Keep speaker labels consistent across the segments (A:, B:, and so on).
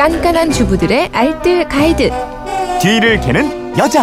A: 깐깐한 주부들의 알뜰 가이드.
B: 뒤를 캐는 여자.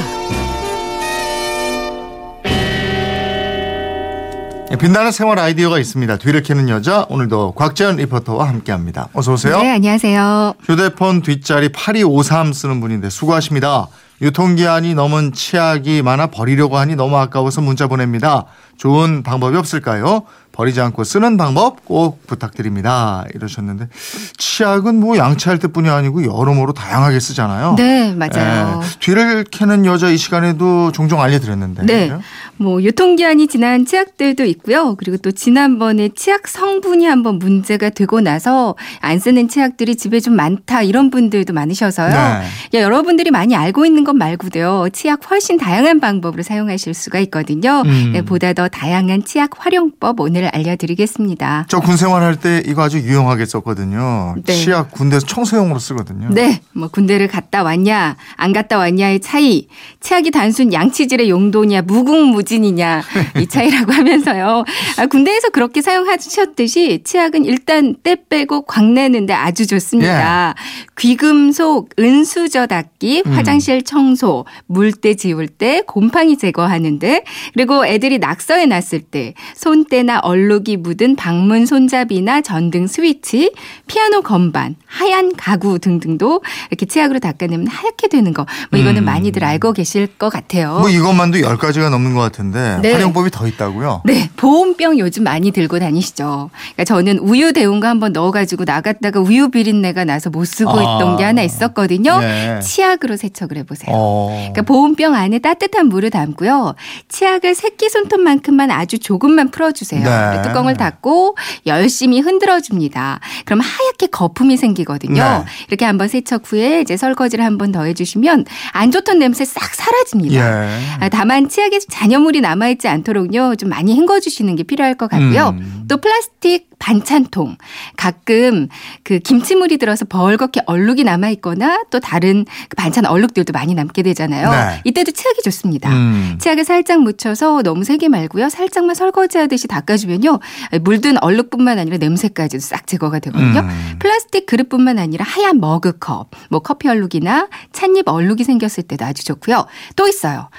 C: 예, 빛나는 생활 아이디어가 있습니다. 뒤를 캐는 여자 오늘도 곽재현 리포터와 함께합니다. 어서 오세요.
D: 네, 안녕하세요.
C: 휴대폰 뒷자리 8253 쓰는 분인데 수고하십니다. 유통기한이 넘은 치약이 많아 버리려고 하니 너무 아까워서 문자 보냅니다. 좋은 방법이 없을까요? 버리지 않고 쓰는 방법 꼭 부탁드립니다. 이러셨는데 치약은 뭐 양치할 때뿐이 아니고 여러모로 다양하게 쓰잖아요.
D: 네, 맞아요.
C: 예, 뒤를 캐는 여자 이 시간에도 종종 알려드렸는데.
D: 네.
C: 그죠?
D: 뭐 유통기한이 지난 치약들도 있고요. 그리고 또 지난번에 치약 성분이 한번 문제가 되고 나서 안 쓰는 치약들이 집에 좀 많다 이런 분들도 많으셔서요.
C: 네.
D: 야, 여러분들이 많이 알고 있는 것 말고도요. 치약 훨씬 다양한 방법으로 사용하실 수가 있거든요.
C: 음.
D: 네, 보다 더 다양한 치약 활용법 오늘 알려드리겠습니다.
C: 저 군 생활 할 때 이거 아주 유용하게 썼거든요.
D: 네.
C: 치약 군대에서 청소용으로 쓰거든요.
D: 네, 뭐 군대를 갔다 왔냐, 안 갔다 왔냐의 차이, 치약이 단순 양치질의 용도냐, 무궁무진이냐 이 차이라고 하면서요. 아, 군대에서 그렇게 사용하셨듯이 치약은 일단 때 빼고 광내는데 아주 좋습니다. 귀금속, 은수저 닦기,
C: 음.
D: 화장실 청소, 물때 지울 때, 곰팡이 제거하는데, 그리고 애들이 낙서해 놨을 때, 손때나 얼 룩이 묻은 방문 손잡이나 전등 스위치, 피아노 건반, 하얀 가구 등등도 이렇게 치약으로 닦아내면 하얗게 되는 거. 뭐 이거는
C: 음.
D: 많이들 알고 계실 것 같아요.
C: 뭐 이것만도 10가지가 넘는 것 같은데
D: 네.
C: 활용법이 더 있다고요?
D: 네, 보온병 요즘 많이 들고 다니시죠. 그러니까 저는 우유 데운 거 한번 넣어 가지고 나갔다가 우유 비린내가 나서 못 쓰고
C: 아.
D: 있던 게 하나 있었거든요.
C: 예.
D: 치약으로 세척을 해 보세요.
C: 어.
D: 그러니까 보온병 안에 따뜻한 물을 담고요. 치약을 새끼 손톱만큼만 아주 조금만 풀어 주세요.
C: 네.
D: 그리고 뚜껑을 닫고 열심히 흔들어 줍니다. 그럼 하얗게 거품이 생기 거든요.
C: 네.
D: 이렇게 한번 세척 후에 이제 설거지를 한번 더 해주시면 안 좋던 냄새 싹 사라집니다.
C: 예.
D: 아, 다만 치약에 잔여물이 남아있지 않도록요 좀 많이 헹궈주시는 게 필요할 것 같고요.
C: 음.
D: 또 플라스틱 반찬통 가끔 그 김치물이 들어서 벌겋게 얼룩이 남아 있거나 또 다른 그 반찬 얼룩들도 많이 남게 되잖아요.
C: 네.
D: 이때도 치약이 좋습니다.
C: 음.
D: 치약을 살짝 묻혀서 너무 세게 말고요. 살짝만 설거지하듯이 닦아주면요. 물든 얼룩뿐만 아니라 냄새까지도 싹 제거가 되거든요.
C: 음.
D: 플라스틱 그릇뿐만 아니라 하얀 머그컵, 뭐 커피 얼룩이나 찻잎 얼룩이 생겼을 때도 아주 좋고요. 또 있어요.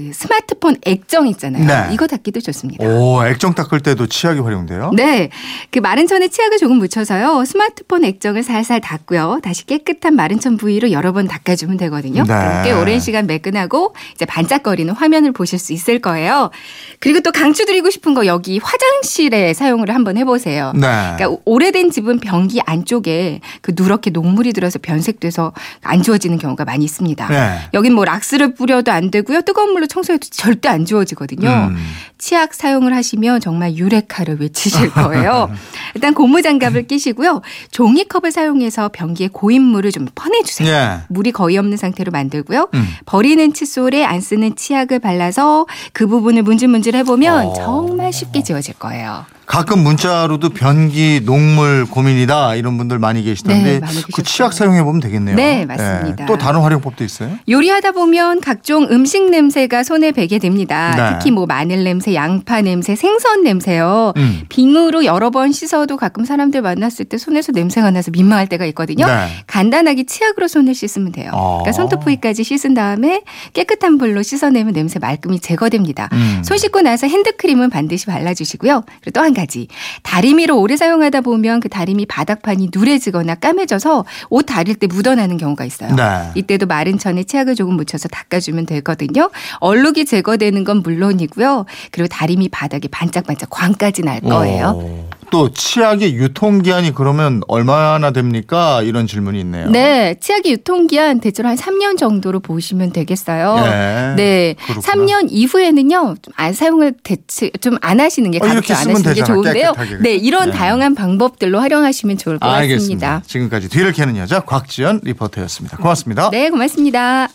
D: 그 스마트폰 액정 있잖아요.
C: 네.
D: 이거 닦기도 좋습니다.
C: 오, 액정 닦을 때도 치약이 활용돼요?
D: 네. 그 마른 천에 치약을 조금 묻혀서요. 스마트폰 액정을 살살 닦고요. 다시 깨끗한 마른 천 부위로 여러 번 닦아주면 되거든요.
C: 네.
D: 꽤 오랜 시간 매끈하고 이제 반짝거리는 화면을 보실 수 있을 거예요. 그리고 또 강추드리고 싶은 거 여기 화장실에 사용을 한번 해보세요.
C: 네.
D: 그러니까 오래된 집은 변기 안쪽에 그 누렇게 녹물이 들어서 변색돼서 안 지워지는 경우가 많이 있습니다.
C: 네.
D: 여긴 뭐 락스를 뿌려도 안 되고요. 뜨거운 물로 청소해도 절대 안 지워지거든요.
C: 음.
D: 치약 사용을 하시면 정말 유레카를 외치실 거예요. 일단 고무 장갑을 끼시고요. 종이컵을 사용해서 변기에 고인물을 좀 퍼내주세요.
C: 예.
D: 물이 거의 없는 상태로 만들고요.
C: 음.
D: 버리는 칫솔에 안 쓰는 치약을 발라서 그 부분을 문질문질 해보면
C: 어.
D: 정말 쉽게 지워질 거예요.
C: 가끔 문자로도 변기 녹물 고민이다 이런 분들 많이 계시던데
D: 네, 많이
C: 그. 치약 사용해 보면 되겠네요.
D: 네, 맞습니다.
C: 예. 또 다른 활용법도 있어요?
D: 요리하다 보면 각종 음식 냄새가 손에 배게 됩니다.
C: 네.
D: 특히 뭐 마늘 냄새, 양파 냄새, 생선 냄새요.
C: 음.
D: 빙으로 여러 번 씻어도 가끔 사람들 만났을 때 손에서 냄새가 나서 민망할 때가 있거든요.
C: 네.
D: 간단하게 치약으로 손을 씻으면 돼요.
C: 어.
D: 그러니까 손톱 부위까지 씻은 다음에 깨끗한 물로 씻어내면 냄새 말끔히 제거됩니다.
C: 음.
D: 손 씻고 나서 핸드크림은 반드시 발라주시고요. 그리고 또 한 가지 다리미로 오래 사용하다 보면 그 다리미 바닥판이 누래지거나 까매져서 옷 다릴 때 묻어나는 경우가 있어요.
C: 네.
D: 이때도 마른 천에 치약을 조금 묻혀서 닦아주면 되거든요. 얼룩이 제거되는 건 물론이고요. 그리고 다리미 바닥에 반짝반짝 광까지 날 거예요.
C: 오. 또 치약의 유통기한이 그러면 얼마나 됩니까? 이런 질문이 있네요.
D: 네, 치약의 유통기한 대체로 한 3년 정도로 보시면 되겠어요.
C: 예.
D: 네,
C: 그렇구나.
D: 3년 이후에는요 좀 안 사용을 대체 좀 안 하시는 게
C: 어,
D: 가볍게 안 하시는 게
C: 되잖아,
D: 좋은데요. 네, 이런
C: 네.
D: 다양한 방법들로 활용하시면 좋을 것
C: 알겠습니다.
D: 같습니다.
C: 지금까지 뒤를 캐는 여자 곽지연 리포터였습니다. 고맙습니다.
D: 네, 고맙습니다.